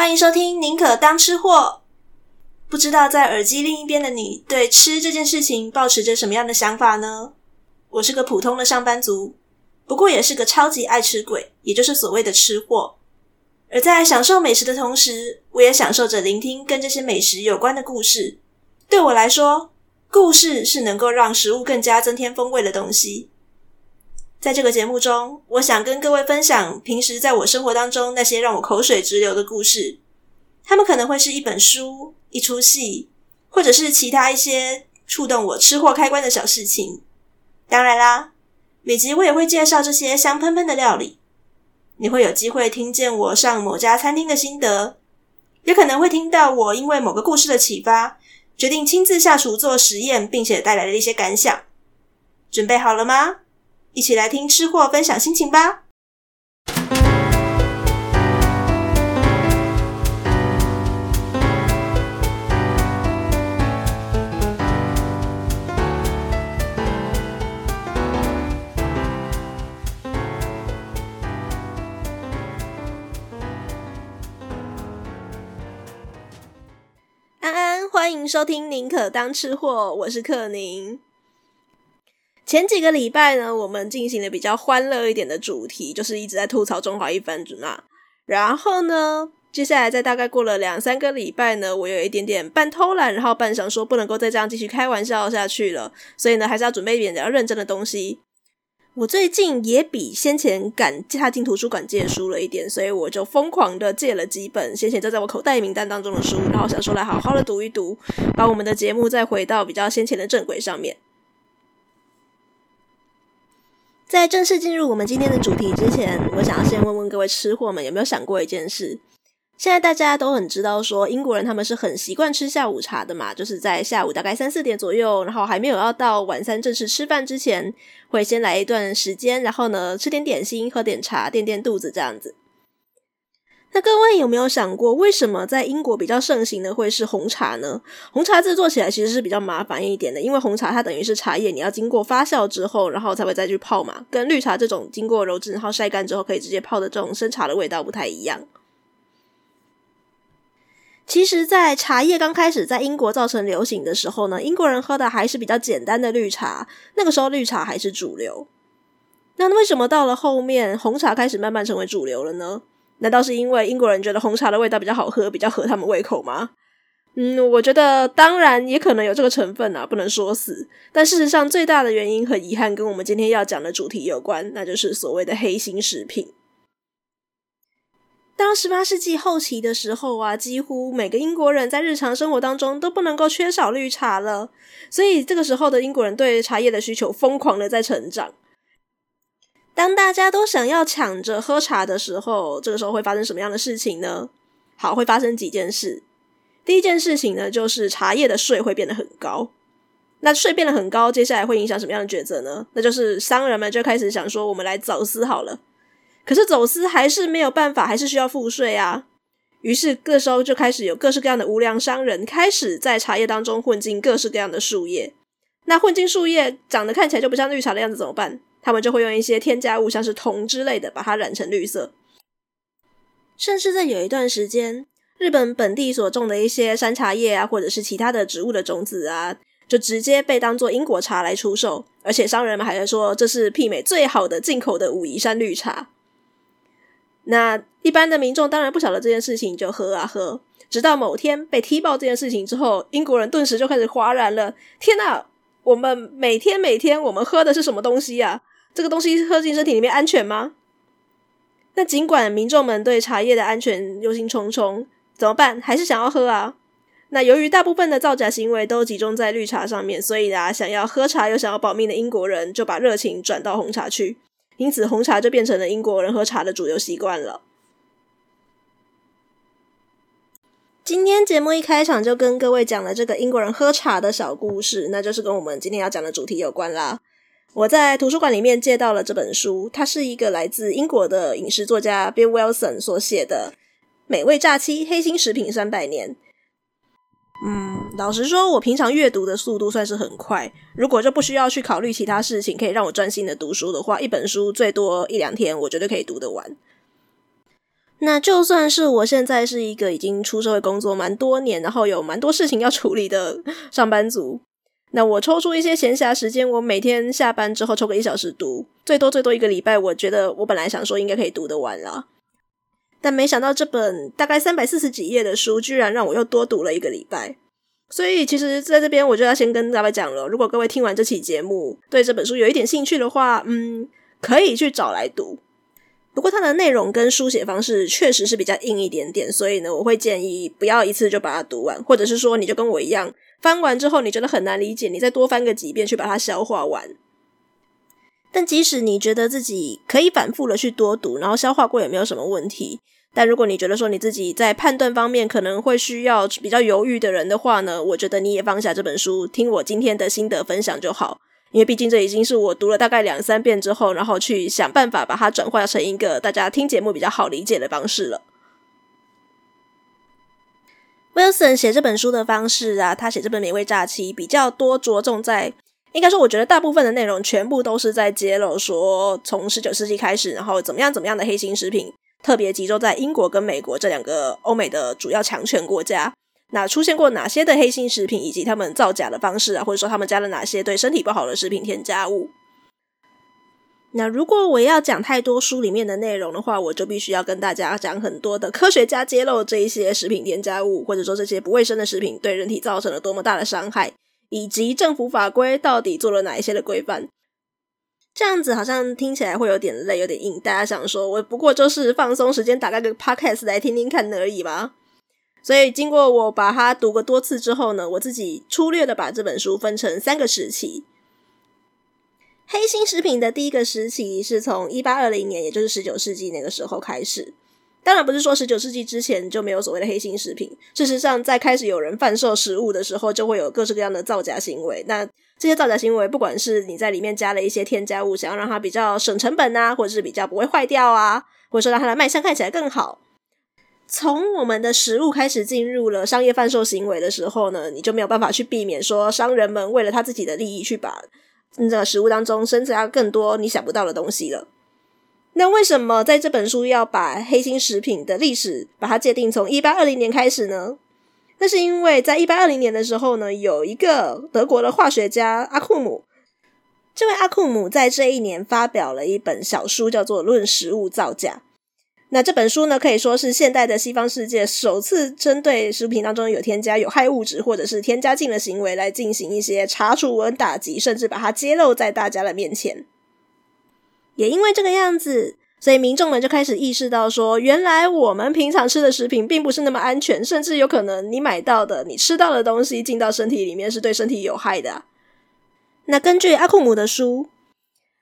欢迎收听《宁可当吃货》。不知道在耳机另一边的你，对吃这件事情抱持着什么样的想法呢？我是个普通的上班族，不过也是个超级爱吃鬼，也就是所谓的吃货。而在享受美食的同时，我也享受着聆听跟这些美食有关的故事。对我来说，故事是能够让食物更加增添风味的东西。在这个节目中，我想跟各位分享平时在我生活当中那些让我口水直流的故事。他们可能会是一本书、一出戏，或者是其他一些触动我吃货开关的小事情。当然啦，每集我也会介绍这些香喷喷的料理。你会有机会听见我上某家餐厅的心得，也可能会听到我因为某个故事的启发，决定亲自下厨做实验，并且带来的一些感想。准备好了吗？一起来听吃货分享心情吧！安安欢迎收听《宁可当吃货》，我是克宁。前几个礼拜呢，我们进行了比较欢乐一点的主题，就是一直在吐槽中华一番嘛。然后呢，接下来在大概过了两三个礼拜呢，我有一点点半偷懒，然后半想说不能够再这样继续开玩笑下去了，所以呢，还是要准备一点比较认真的东西。我最近也比先前敢踏进图书馆借书了一点，所以我就疯狂的借了几本先前就在我口袋名单当中的书，然后想说来好好的读一读，把我们的节目再回到比较先前的正轨上面。在正式进入我们今天的主题之前，我想要先问问各位吃货们有没有想过一件事？现在大家都很知道，说英国人他们是很习惯吃下午茶的嘛，就是在下午大概三四点左右，然后还没有要到晚餐正式吃饭之前，会先来一段时间，然后呢吃点点心，喝点茶，垫垫肚子这样子。那各位有没有想过，为什么在英国比较盛行的会是红茶呢？红茶制作起来其实是比较麻烦一点的，因为红茶它等于是茶叶，你要经过发酵之后，然后才会再去泡嘛，跟绿茶这种经过揉制然后晒干之后可以直接泡的这种生茶的味道不太一样。其实，在茶叶刚开始在英国造成流行的时候呢，英国人喝的还是比较简单的绿茶。那个时候，绿茶还是主流。那为什么到了后面，红茶开始慢慢成为主流了呢？难道是因为英国人觉得红茶的味道比较好喝，比较合他们胃口吗？嗯，我觉得当然也可能有这个成分啊，不能说死。但事实上，最大的原因和遗憾跟我们今天要讲的主题有关，那就是所谓的黑心食品。当十八世纪后期的时候啊，几乎每个英国人在日常生活当中都不能够缺少绿茶了。所以这个时候的英国人对茶叶的需求疯狂的在成长。当大家都想要抢着喝茶的时候，这个时候会发生什么样的事情呢？好，会发生几件事。第一件事情呢，就是茶叶的税会变得很高。那税变得很高，接下来会影响什么样的抉择呢？那就是商人们就开始想说，我们来走私好了。可是走私还是没有办法，还是需要付税啊。于是，各时候就开始有各式各样的无良商人开始在茶叶当中混进各式各样的树叶。那混进树叶长得看起来就不像绿茶的样子，怎么办？他们就会用一些添加物，像是铜之类的，把它染成绿色。甚至在有一段时间，日本本地所种的一些山茶叶啊，或者是其他的植物的种子啊，就直接被当做英国茶来出售。而且商人们还在说，这是媲美最好的进口的武夷山绿茶。那一般的民众当然不晓得这件事情，就喝啊喝，直到某天被踢爆这件事情之后，英国人顿时就开始哗然了。天哪，我们每天每天我们喝的是什么东西呀？这个东西喝进身体里面安全吗？那尽管民众们对茶叶的安全忧心忡忡，怎么办？还是想要喝啊。那由于大部分的造假行为都集中在绿茶上面，所以啊，想要喝茶又想要保命的英国人就把热情转到红茶去。因此，红茶就变成了英国人喝茶的主流习惯了。今天节目一开场就跟各位讲了这个英国人喝茶的小故事，那就是跟我们今天要讲的主题有关啦。我在图书馆里面借到了这本书，它是一个来自英国的饮食作家 Bill Wilson 所写的《美味炸期：黑心食品三百年》。嗯，老实说，我平常阅读的速度算是很快。如果就不需要去考虑其他事情，可以让我专心的读书的话，一本书最多一两天，我绝对可以读得完。那就算是我现在是一个已经出社会工作蛮多年，然后有蛮多事情要处理的上班族，那我抽出一些闲暇时间，我每天下班之后抽个一小时读，最多最多一个礼拜，我觉得我本来想说应该可以读得完了，但没想到这本大概三百四十几页的书，居然让我又多读了一个礼拜。所以其实在这边我就要先跟大家讲了，如果各位听完这期节目，对这本书有一点兴趣的话，嗯，可以去找来读。不过它的内容跟书写方式确实是比较硬一点点，所以呢，我会建议不要一次就把它读完，或者是说你就跟我一样，翻完之后你觉得很难理解，你再多翻个几遍去把它消化完。但即使你觉得自己可以反复的去多读，然后消化过也没有什么问题。但如果你觉得说你自己在判断方面可能会需要比较犹豫的人的话呢，我觉得你也放下这本书，听我今天的心得分享就好。因为毕竟这已经是我读了大概两三遍之后，然后去想办法把它转化成一个大家听节目比较好理解的方式了。Wilson 写这本书的方式啊，他写这本《美味诈欺》比较多着重在，应该说我觉得大部分的内容全部都是在揭露说，从十九世纪开始，然后怎么样怎么样的黑心食品，特别集中在英国跟美国这两个欧美的主要强权国家。那出现过哪些的黑心食品，以及他们造假的方式啊，或者说他们加了哪些对身体不好的食品添加物？那如果我要讲太多书里面的内容的话，我就必须要跟大家讲很多的科学家揭露这一些食品添加物，或者说这些不卫生的食品对人体造成了多么大的伤害，以及政府法规到底做了哪一些的规范。这样子好像听起来会有点累，有点硬。大家想说，我不过就是放松时间，打开个 podcast 来听听看而已吧。所以，经过我把它读过多次之后呢，我自己粗略的把这本书分成三个时期。黑心食品的第一个时期是从一八二零年，也就是十九世纪那个时候开始。当然不是说十九世纪之前就没有所谓的黑心食品。事实上，在开始有人贩售食物的时候，就会有各式各样的造假行为。那这些造假行为，不管是你在里面加了一些添加物，想要让它比较省成本啊，或者是比较不会坏掉啊，或者说让它的卖相看起来更好。从我们的食物开始进入了商业贩售行为的时候呢，你就没有办法去避免说商人们为了他自己的利益去把这个食物当中增加更多你想不到的东西了。那为什么在这本书要把黑心食品的历史把它界定从一八二零年开始呢？那是因为在一八二零年的时候呢，有一个德国的化学家阿库姆，这位阿库姆在这一年发表了一本小书，叫做《论食物造假》。那这本书呢，可以说是现代的西方世界首次针对食品当中有添加有害物质或者是添加剂的行为来进行一些查处和打击，甚至把它揭露在大家的面前。也因为这个样子，所以民众们就开始意识到说，原来我们平常吃的食品并不是那么安全，甚至有可能你买到的、你吃到的东西进到身体里面是对身体有害的。那根据阿库姆的书。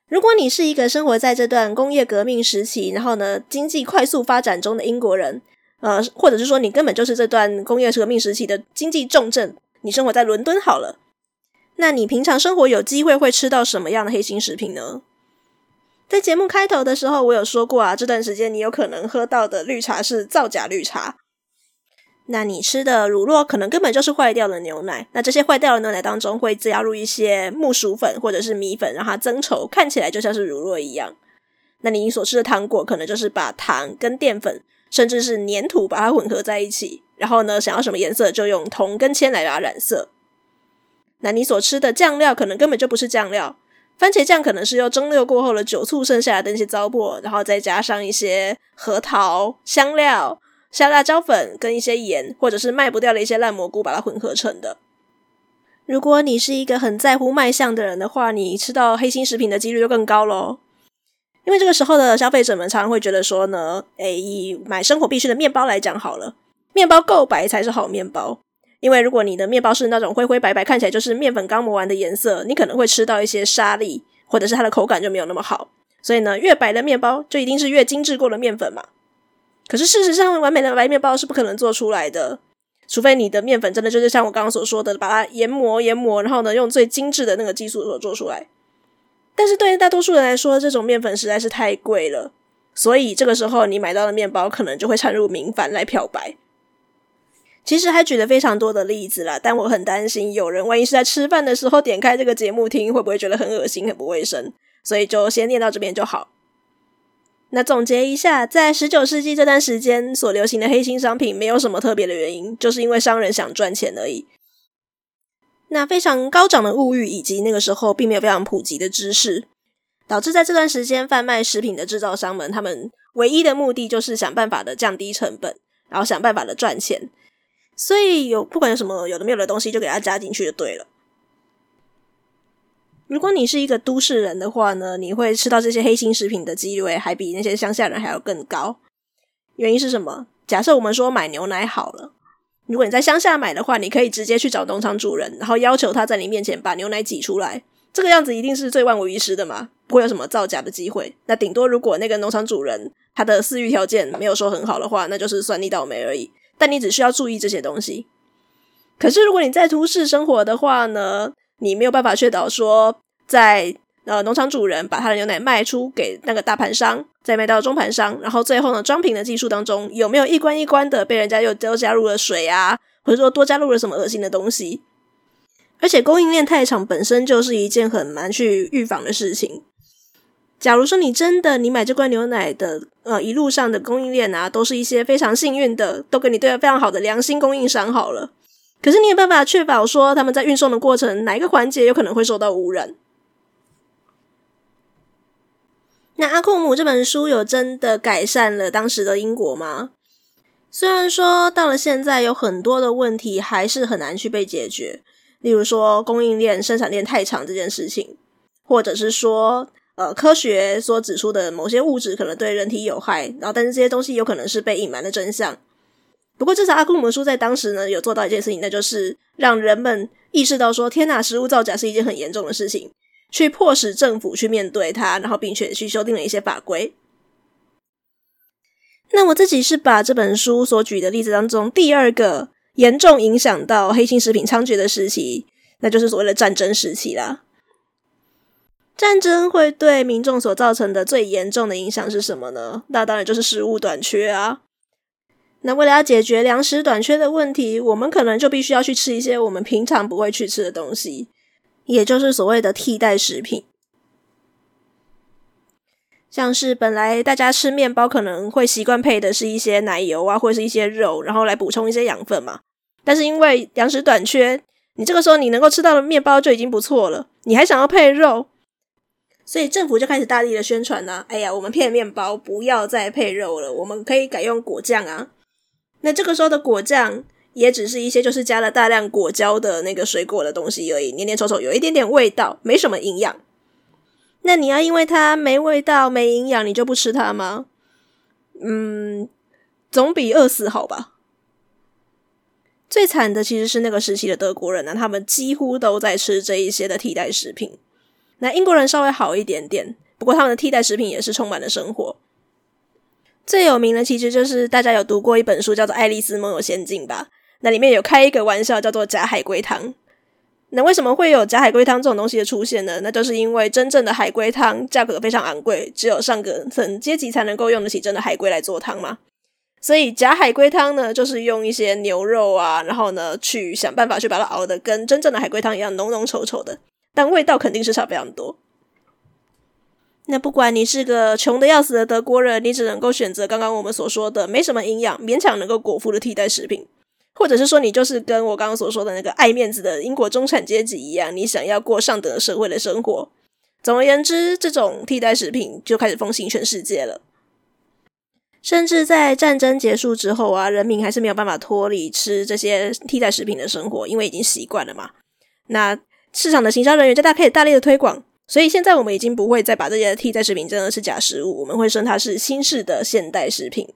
如果你是一个生活在这段工业革命时期，然后呢，经济快速发展中的英国人，呃，或者是说你根本就是这段工业革命时期的经济重镇，你生活在伦敦好了，那你平常生活有机会会吃到什么样的黑心食品呢？在节目开头的时候，我有说过啊，这段时间你有可能喝到的绿茶是造假绿茶。那你吃的乳酪可能根本就是坏掉的牛奶，那这些坏掉的牛奶当中会加入一些木薯粉或者是米粉，让它增稠，看起来就像是乳酪一样。那你所吃的糖果可能就是把糖跟淀粉，甚至是粘土把它混合在一起，然后呢，想要什么颜色就用铜跟铅来把它染色。那你所吃的酱料可能根本就不是酱料，番茄酱可能是用蒸馏过后的酒醋剩下的那些糟粕，然后再加上一些核桃、香料。下辣椒粉跟一些盐，或者是卖不掉的一些烂蘑菇，把它混合成的。如果你是一个很在乎卖相的人的话，你吃到黑心食品的几率就更高喽。因为这个时候的消费者们常常会觉得说呢，诶，以买生活必需的面包来讲好了，面包够白才是好面包。因为如果你的面包是那种灰灰白白，看起来就是面粉刚磨完的颜色，你可能会吃到一些沙粒，或者是它的口感就没有那么好。所以呢，越白的面包就一定是越精致过的面粉嘛。可是事实上，完美的白面包是不可能做出来的，除非你的面粉真的就是像我刚刚所说的，把它研磨研磨，然后呢，用最精致的那个技术所做出来。但是对于大多数人来说，这种面粉实在是太贵了，所以这个时候你买到的面包可能就会掺入明矾来漂白。其实还举了非常多的例子啦，但我很担心有人万一是在吃饭的时候点开这个节目听，会不会觉得很恶心、很不卫生？所以就先念到这边就好。那总结一下，在十九世纪这段时间所流行的黑心商品，没有什么特别的原因，就是因为商人想赚钱而已。那非常高涨的物欲，以及那个时候并没有非常普及的知识，导致在这段时间贩卖食品的制造商们，他们唯一的目的就是想办法的降低成本，然后想办法的赚钱。所以有不管有什么有的没有的东西，就给它加进去就对了。如果你是一个都市人的话呢，你会吃到这些黑心食品的几率还比那些乡下人还要更高。原因是什么？假设我们说买牛奶好了，如果你在乡下买的话，你可以直接去找农场主人，然后要求他在你面前把牛奶挤出来，这个样子一定是最万无一失的嘛，不会有什么造假的机会。那顶多如果那个农场主人他的饲育条件没有说很好的话，那就是算你倒霉而已。但你只需要注意这些东西。可是如果你在都市生活的话呢，你没有办法确保说，在呃农场主人把他的牛奶卖出给那个大盘商，再卖到中盘商，然后最后呢装瓶的技术当中有没有一关一关的被人家又多加入了水啊，或者说多加入了什么恶心的东西？而且供应链太长本身就是一件很难去预防的事情。假如说你真的你买这罐牛奶的呃一路上的供应链啊，都是一些非常幸运的，都给你对了非常好的良心供应商好了。可是你有办法确保说他们在运送的过程哪一个环节有可能会受到污染？那阿库姆这本书有真的改善了当时的英国吗？虽然说到了现在有很多的问题还是很难去被解决，例如说供应链、生产链太长这件事情，或者是说呃科学所指出的某些物质可能对人体有害，然后但是这些东西有可能是被隐瞒的真相。不过，至少阿库姆书在当时呢，有做到一件事情，那就是让人们意识到说：“天哪，食物造假是一件很严重的事情。”去迫使政府去面对它，然后并且去修订了一些法规。那我自己是把这本书所举的例子当中第二个严重影响到黑心食品猖獗的时期，那就是所谓的战争时期啦。战争会对民众所造成的最严重的影响是什么呢？那当然就是食物短缺啊。那为了要解决粮食短缺的问题，我们可能就必须要去吃一些我们平常不会去吃的东西，也就是所谓的替代食品。像是本来大家吃面包可能会习惯配的是一些奶油啊，或是一些肉，然后来补充一些养分嘛。但是因为粮食短缺，你这个时候你能够吃到的面包就已经不错了，你还想要配肉，所以政府就开始大力的宣传呢、啊。哎呀，我们配面包不要再配肉了，我们可以改用果酱啊。那这个时候的果酱也只是一些就是加了大量果胶的那个水果的东西而已，黏黏稠稠，有一点点味道，没什么营养。那你要因为它没味道、没营养，你就不吃它吗？嗯，总比饿死好吧。最惨的其实是那个时期的德国人呢，他们几乎都在吃这一些的替代食品。那英国人稍微好一点点，不过他们的替代食品也是充满了生活。最有名的其实就是大家有读过一本书，叫做《爱丽丝梦游仙境》吧？那里面有开一个玩笑，叫做“假海龟汤”。那为什么会有假海龟汤这种东西的出现呢？那就是因为真正的海龟汤价格非常昂贵，只有上个层阶级才能够用得起真的海龟来做汤嘛。所以假海龟汤呢，就是用一些牛肉啊，然后呢去想办法去把它熬得跟真正的海龟汤一样浓浓稠稠的，但味道肯定是差非常多。那不管你是个穷的要死的德国人，你只能够选择刚刚我们所说的没什么营养、勉强能够果腹的替代食品，或者是说你就是跟我刚刚所说的那个爱面子的英国中产阶级一样，你想要过上等社会的生活。总而言之，这种替代食品就开始风行全世界了。甚至在战争结束之后啊，人民还是没有办法脱离吃这些替代食品的生活，因为已经习惯了嘛。那市场的行销人员就大可以大力的推广。所以现在我们已经不会再把这些替代食品真的是假食物，我们会称它是新式的现代食品。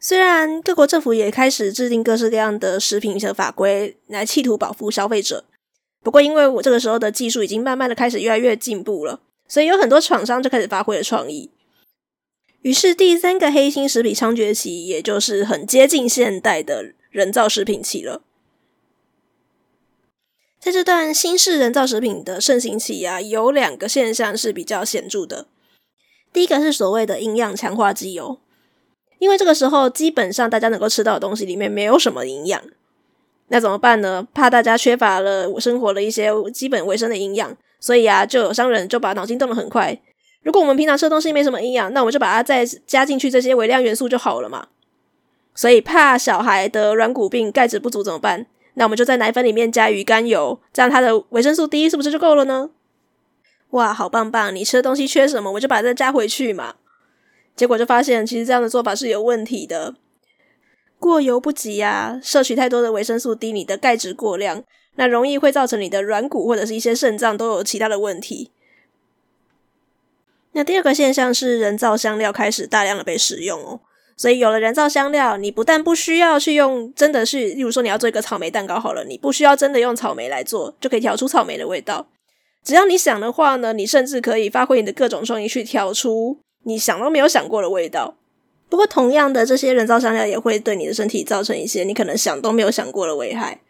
虽然各国政府也开始制定各式各样的食品的法规来企图保护消费者，不过因为我这个时候的技术已经慢慢的开始越来越进步了，所以有很多厂商就开始发挥了创意。于是第三个黑心食品猖獗期，也就是很接近现代的人造食品期了。在这段新式人造食品的盛行期啊，有两个现象是比较显著的。第一个是所谓的营养强化剂油，因为这个时候基本上大家能够吃到的东西里面没有什么营养，那怎么办呢？怕大家缺乏了生活的一些基本维生的营养，所以啊，就有商人就把脑筋动得很快，如果我们平常吃的东西没什么营养，那我们就把它再加进去这些微量元素就好了嘛。所以怕小孩得软骨病、钙质不足怎么办？那我们就在奶粉里面加鱼肝油，这样它的维生素 D 是不是就够了呢？哇，好棒棒！你吃的东西缺什么，我就把这加回去嘛。结果就发现，其实这样的做法是有问题的。过犹不及啊，摄取太多的维生素 D，你的钙质过量，那容易会造成你的软骨或者是一些肾脏都有其他的问题。那第二个现象是人造香料开始大量的被使用哦，所以有了人造香料，你不但不需要去用，真的是，例如说你要做一个草莓蛋糕好了，你不需要真的用草莓来做，就可以调出草莓的味道。只要你想的话呢，你甚至可以发挥你的各种创意去调出你想都没有想过的味道。不过，同样的，这些人造香料也会对你的身体造成一些你可能想都没有想过的危害。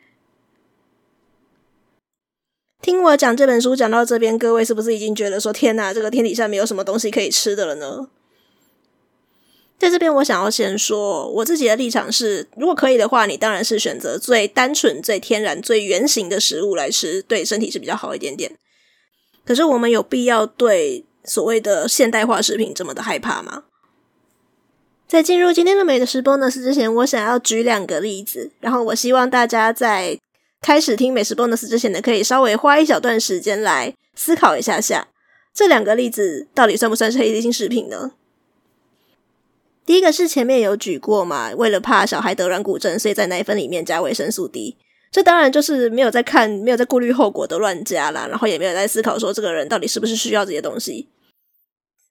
听我讲这本书讲到这边，各位是不是已经觉得说：“天哪，这个天底下没有什么东西可以吃的了呢？”在这边，我想要先说，我自己的立场是：如果可以的话，你当然是选择最单纯、最天然、最原型的食物来吃，对身体是比较好一点点。可是我们有必要对所谓的现代化食品这么的害怕吗？在进入今天的美食 bonus 之前，我想要举两个例子，然后我希望大家在开始听美食 bonus 之前呢，可以稍微花一小段时间来思考一下下，这两个例子到底算不算是黑金食品呢？第一个是前面有举过嘛，为了怕小孩得软骨症，所以在奶粉里面加维生素 D。这当然就是没有在看，没有在顾虑后果的乱加啦，然后也没有在思考说这个人到底是不是需要这些东西。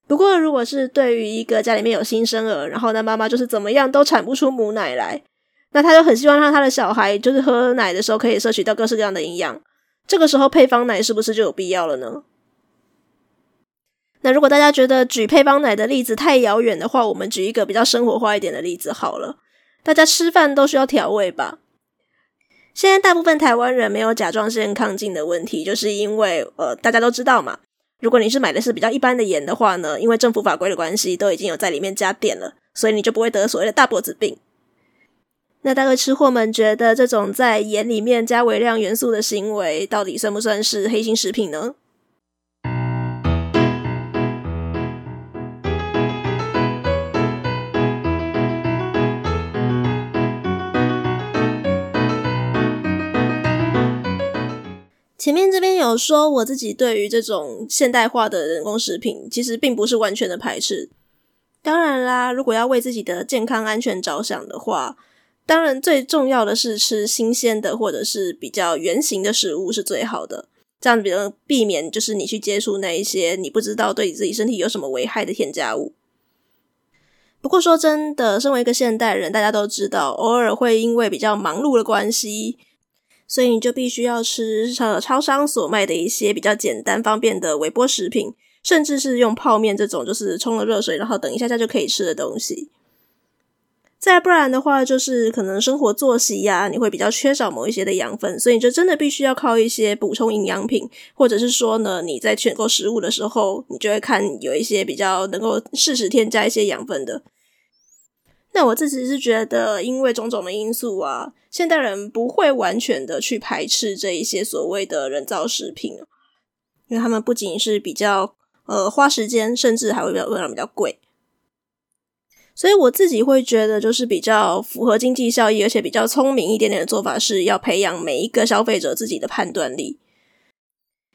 不过，如果是对于一个家里面有新生儿，然后那妈妈就是怎么样都产不出母奶来，那他就很希望让他的小孩就是喝奶的时候可以摄取到各式各样的营养。这个时候配方奶是不是就有必要了呢？那如果大家觉得举配方奶的例子太遥远的话，我们举一个比较生活化一点的例子好了。大家吃饭都需要调味吧？现在大部分台湾人没有甲状腺亢进的问题，就是因为呃，大家都知道嘛，如果你是买的是比较一般的盐的话呢，因为政府法规的关系，都已经有在里面加碘了，所以你就不会得所谓的大脖子病。那大概吃货们觉得这种在盐里面加微量元素的行为，到底算不算是黑心食品呢？前面这边有说，我自己对于这种现代化的人工食品，其实并不是完全的排斥。当然啦，如果要为自己的健康安全着想的话，当然最重要的是吃新鲜的或者是比较原型的食物是最好的。这样比较避免就是你去接触那一些你不知道对你自己身体有什么危害的添加物。不过说真的，身为一个现代人，大家都知道，偶尔会因为比较忙碌的关系。所以你就必须要吃呃超商所卖的一些比较简单方便的微波食品，甚至是用泡面这种就是冲了热水，然后等一下下就可以吃的东西。再不然的话，就是可能生活作息呀、你会比较缺少某一些的养分，所以你就真的必须要靠一些补充营养品，或者是说呢，你在选购食物的时候，你就会看有一些比较能够适时添加一些养分的。那我自己是觉得，因为种种的因素啊，现代人不会完全的去排斥这一些所谓的人造食品，因为他们不仅是比较呃花时间，甚至还会比较比较贵。所以我自己会觉得，就是比较符合经济效益，而且比较聪明一点点的做法，是要培养每一个消费者自己的判断力。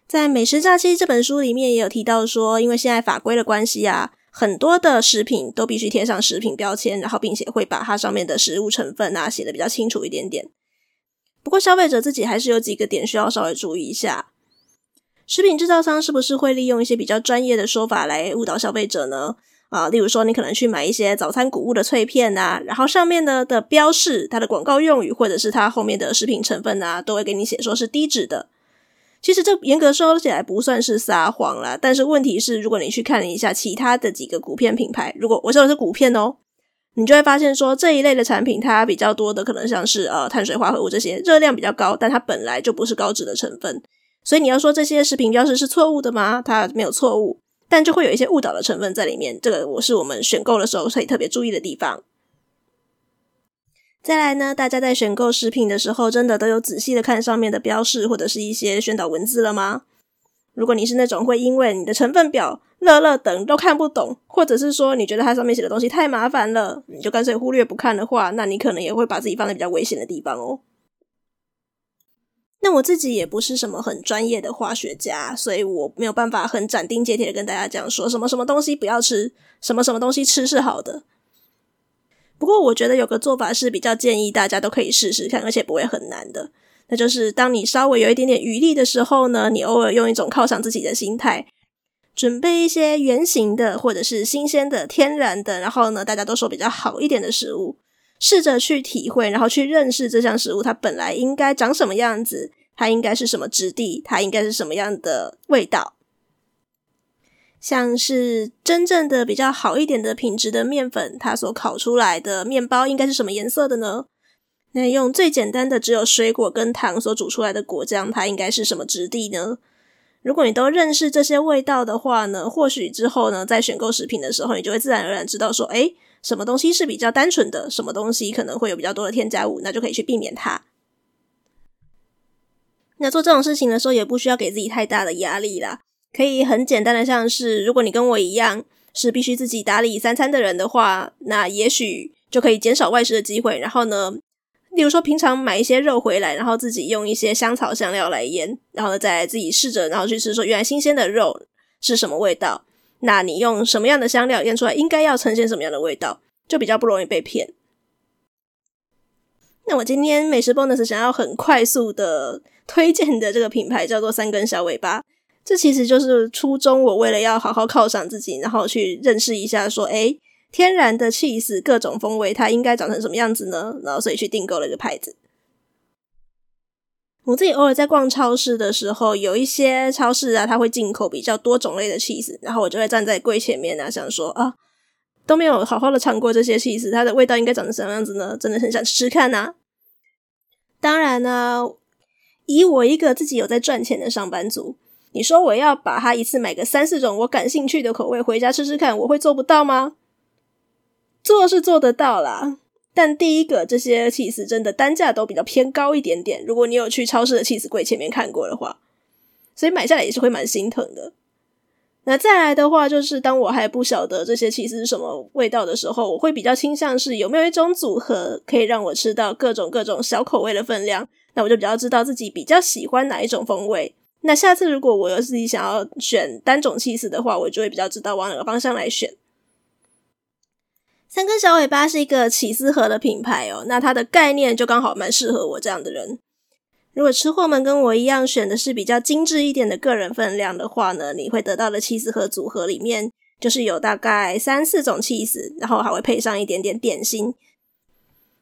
在《美食假期》这本书里面也有提到说，因为现在法规的关系啊。很多的食品都必须贴上食品标签，然后并且会把它上面的食物成分啊写的比较清楚一点点。不过消费者自己还是有几个点需要稍微注意一下。食品制造商是不是会利用一些比较专业的说法来误导消费者呢？啊，例如说你可能去买一些早餐谷物的脆片啊，然后上面呢的标示，它的广告用语或者是它后面的食品成分啊，都会给你写说是低脂的。其实这严格说起来不算是撒谎啦，但是问题是，如果你去看一下其他的几个谷片品牌，如果我说的是谷片哦，你就会发现说这一类的产品，它比较多的可能像是呃碳水化合物这些，热量比较高，但它本来就不是高脂的成分，所以你要说这些食品标识是错误的吗？它没有错误，但就会有一些误导的成分在里面，这个我是我们选购的时候可以特别注意的地方。再来呢，大家在选购食品的时候，真的都有仔细的看上面的标示或者是一些宣导文字了吗？如果你是那种会因为你的成分表、乐乐等都看不懂，或者是说你觉得它上面写的东西太麻烦了，你就干脆忽略不看的话，那你可能也会把自己放在比较危险的地方哦。那我自己也不是什么很专业的化学家，所以我没有办法很斩钉截铁的跟大家讲说什么什么东西不要吃，什么什么东西吃是好的。不过我觉得有个做法是比较建议大家都可以试试看，而且不会很难的。那就是当你稍微有一点点余力的时候呢，你偶尔用一种犒赏自己的心态，准备一些圆形的或者是新鲜的、天然的，然后呢，大家都说比较好一点的食物。试着去体会，然后去认识这项食物，它本来应该长什么样子，它应该是什么质地，它应该是什么样的味道。像是真正的比较好一点的品质的面粉，它所烤出来的面包应该是什么颜色的呢？那用最简单的只有水果跟糖所煮出来的果酱，它应该是什么质地呢？如果你都认识这些味道的话呢，或许之后呢，在选购食品的时候，你就会自然而然知道说，诶。什么东西是比较单纯的？什么东西可能会有比较多的添加物？那就可以去避免它。那做这种事情的时候，也不需要给自己太大的压力啦。可以很简单的，像是如果你跟我一样是必须自己打理三餐的人的话，那也许就可以减少外食的机会。然后呢，例如说平常买一些肉回来，然后自己用一些香草香料来腌，然后呢再自己试着，然后去吃说原来新鲜的肉是什么味道。那你用什么样的香料腌出来，应该要呈现什么样的味道，就比较不容易被骗。那我今天美食 bonus 想要很快速的推荐的这个品牌叫做三根小尾巴，这其实就是初衷。我为了要好好犒赏自己，然后去认识一下说，诶，天然的 cheese，各种风味，它应该长成什么样子呢？然后所以去订购了一个牌子。我自己偶尔在逛超市的时候，有一些超市啊，它会进口比较多种类的 cheese，，然后我就会站在柜前面啊，想说啊，都没有好好的尝过这些 cheese，，它的味道应该长成什么样子呢？真的很想吃吃看呐。当然呢，以我一个自己有在赚钱的上班族，你说我要把它一次买个三四种我感兴趣的口味回家吃吃看，我会做不到吗？做是做得到啦。但第一个，这些起司真的单价都比较偏高一点点。如果你有去超市的起司柜前面看过的话，所以买下来也是会蛮心疼的。那再来的话，就是当我还不晓得这些起司是什么味道的时候，我会比较倾向是有没有一种组合可以让我吃到各种各种小口味的分量，那我就比较知道自己比较喜欢哪一种风味。那下次如果我有自己想要选单种起司的话，我就会比较知道往哪个方向来选。三根小尾巴是一个起司盒的品牌哦，那它的概念就刚好蛮适合我这样的人。如果吃货们跟我一样选的是比较精致一点的个人分量的话呢，你会得到的起司盒组合里面就是有大概三四种起司，然后还会配上一点点点心。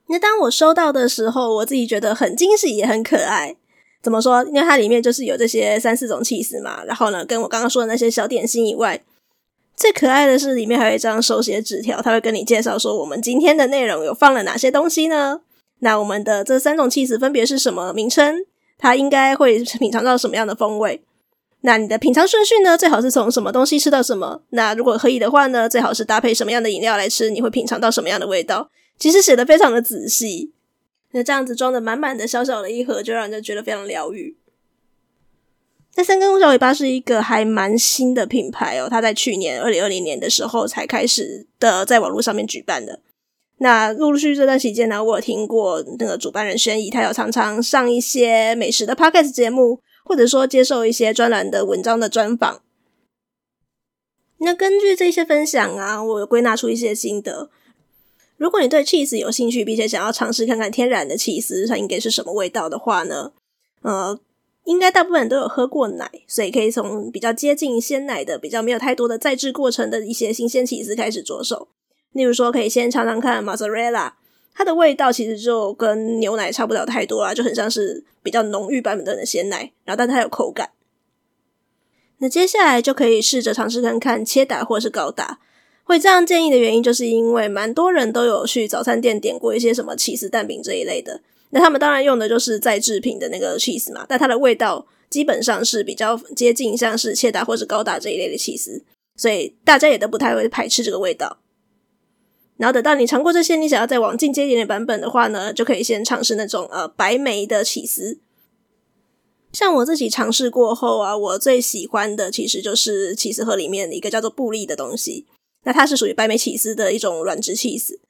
那当我收到的时候，我自己觉得很惊喜也很可爱。怎么说？因为它里面就是有这些三四种起司嘛，然后呢，跟我刚刚说的那些小点心以外。最可爱的是，里面还有一张手写纸条，他会跟你介绍说，我们今天的内容有放了哪些东西呢？那我们的这三种起司分别是什么名称？它应该会品尝到什么样的风味？那你的品尝顺序呢？最好是从什么东西吃到什么？那如果可以的话呢，最好是搭配什么样的饮料来吃？你会品尝到什么样的味道？其实写的非常的仔细，那这样子装的满满的小小的一盒，就让人觉得非常疗愈。那三根小尾巴是一个还蛮新的品牌哦，它在去年二零二零年的时候才开始的，在网络上面举办的。那陆陆续续这段期间呢，我有听过那个主办人轩逸，他有常常上一些美食的 podcast 节目，或者说接受一些专栏的文章的专访。那根据这些分享啊，我归纳出一些心得。如果你对 cheese 有兴趣，并且想要尝试看看天然的起司它应该是什么味道的话呢，呃。应该大部分人都有喝过奶，所以可以从比较接近鲜奶的、比较没有太多的再制过程的一些新鲜起司开始着手。例如说，可以先尝尝看 mozzarella，它的味道其实就跟牛奶差不了太多啦，就很像是比较浓郁版本的鲜奶，然后但它有口感。那接下来就可以试着尝试看看切达或是高达。会这样建议的原因，就是因为蛮多人都有去早餐店点过一些什么起司蛋饼这一类的。那他们当然用的就是再制品的那个起司嘛，但它的味道基本上是比较接近像是切达或是高达这一类的起司，所以大家也都不太会排斥这个味道。然后等到你尝过这些，你想要再往进阶一点的版本的话呢，就可以先尝试那种呃白莓的起司。像我自己尝试过后啊，我最喜欢的其实就是起司盒里面一个叫做布利的东西。那它是属于白莓起司的一种软质起司，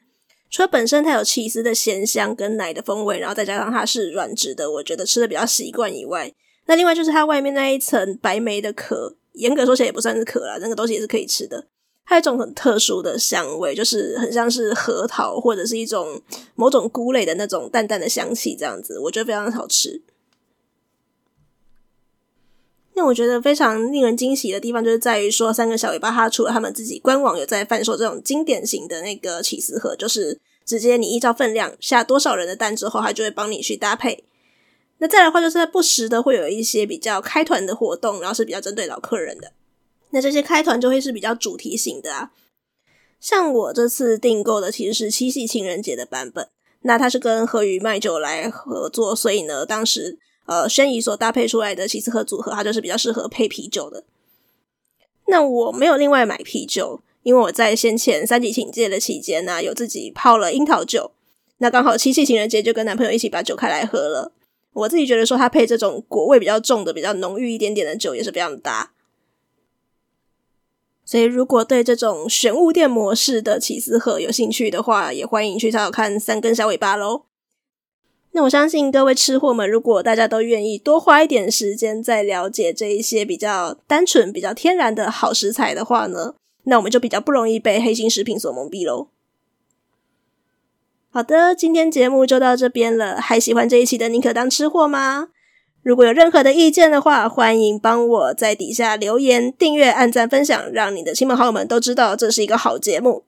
除了本身它有起司的咸香跟奶的风味，然后再加上它是软质的，我觉得吃的比较习惯以外，那另外就是它外面那一层白莓的壳，严格说起来也不算是壳啦，那个东西也是可以吃的。它有一种很特殊的香味，就是很像是核桃或者是一种某种菇类的那种淡淡的香气，这样子，我觉得非常好吃。那我觉得非常令人惊喜的地方，就是在于说，三个小尾巴它除了他们自己官网有在贩售这种经典型的那个起司盒，就是直接你依照分量下多少人的单之后，它就会帮你去搭配。那再来的话，就是在不时的会有一些比较开团的活动，然后是比较针对老客人的。那这些开团就会是比较主题型的啊，像我这次订购的其实是七夕情人节的版本，那它是跟和宇麦酒来合作，所以呢，当时。呃，轩怡所搭配出来的起司盒组合，它就是比较适合配啤酒的。那我没有另外买啤酒，因为我在先前三级警戒的期间呢、有自己泡了樱桃酒。那刚好七夕情人节就跟男朋友一起把酒开来喝了。我自己觉得说，它配这种果味比较重的、比较浓郁一点点的酒也是非常搭。所以，如果对这种玄物店模式的起司盒有兴趣的话，也欢迎去找找看三根小尾巴喽。那我相信各位吃货们，如果大家都愿意多花一点时间在了解这一些比较单纯、比较天然的好食材的话呢，那我们就比较不容易被黑心食品所蒙蔽喽。好的，今天节目就到这边了。还喜欢这一期的宁可当吃货吗？如果有任何的意见的话，欢迎帮我在底下留言、订阅、按赞、分享，让你的亲朋好友们都知道这是一个好节目。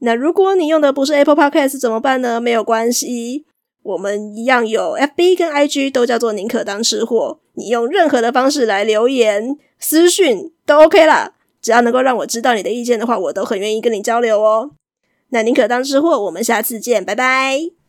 那如果你用的不是 Apple Podcast 怎么办呢？没有关系。我们一样有 FB 跟 IG，都叫做宁可当吃货。你用任何的方式来留言、私讯都 OK 啦，只要能够让我知道你的意见的话，我都很愿意跟你交流哦。那宁可当吃货，我们下次见，拜拜。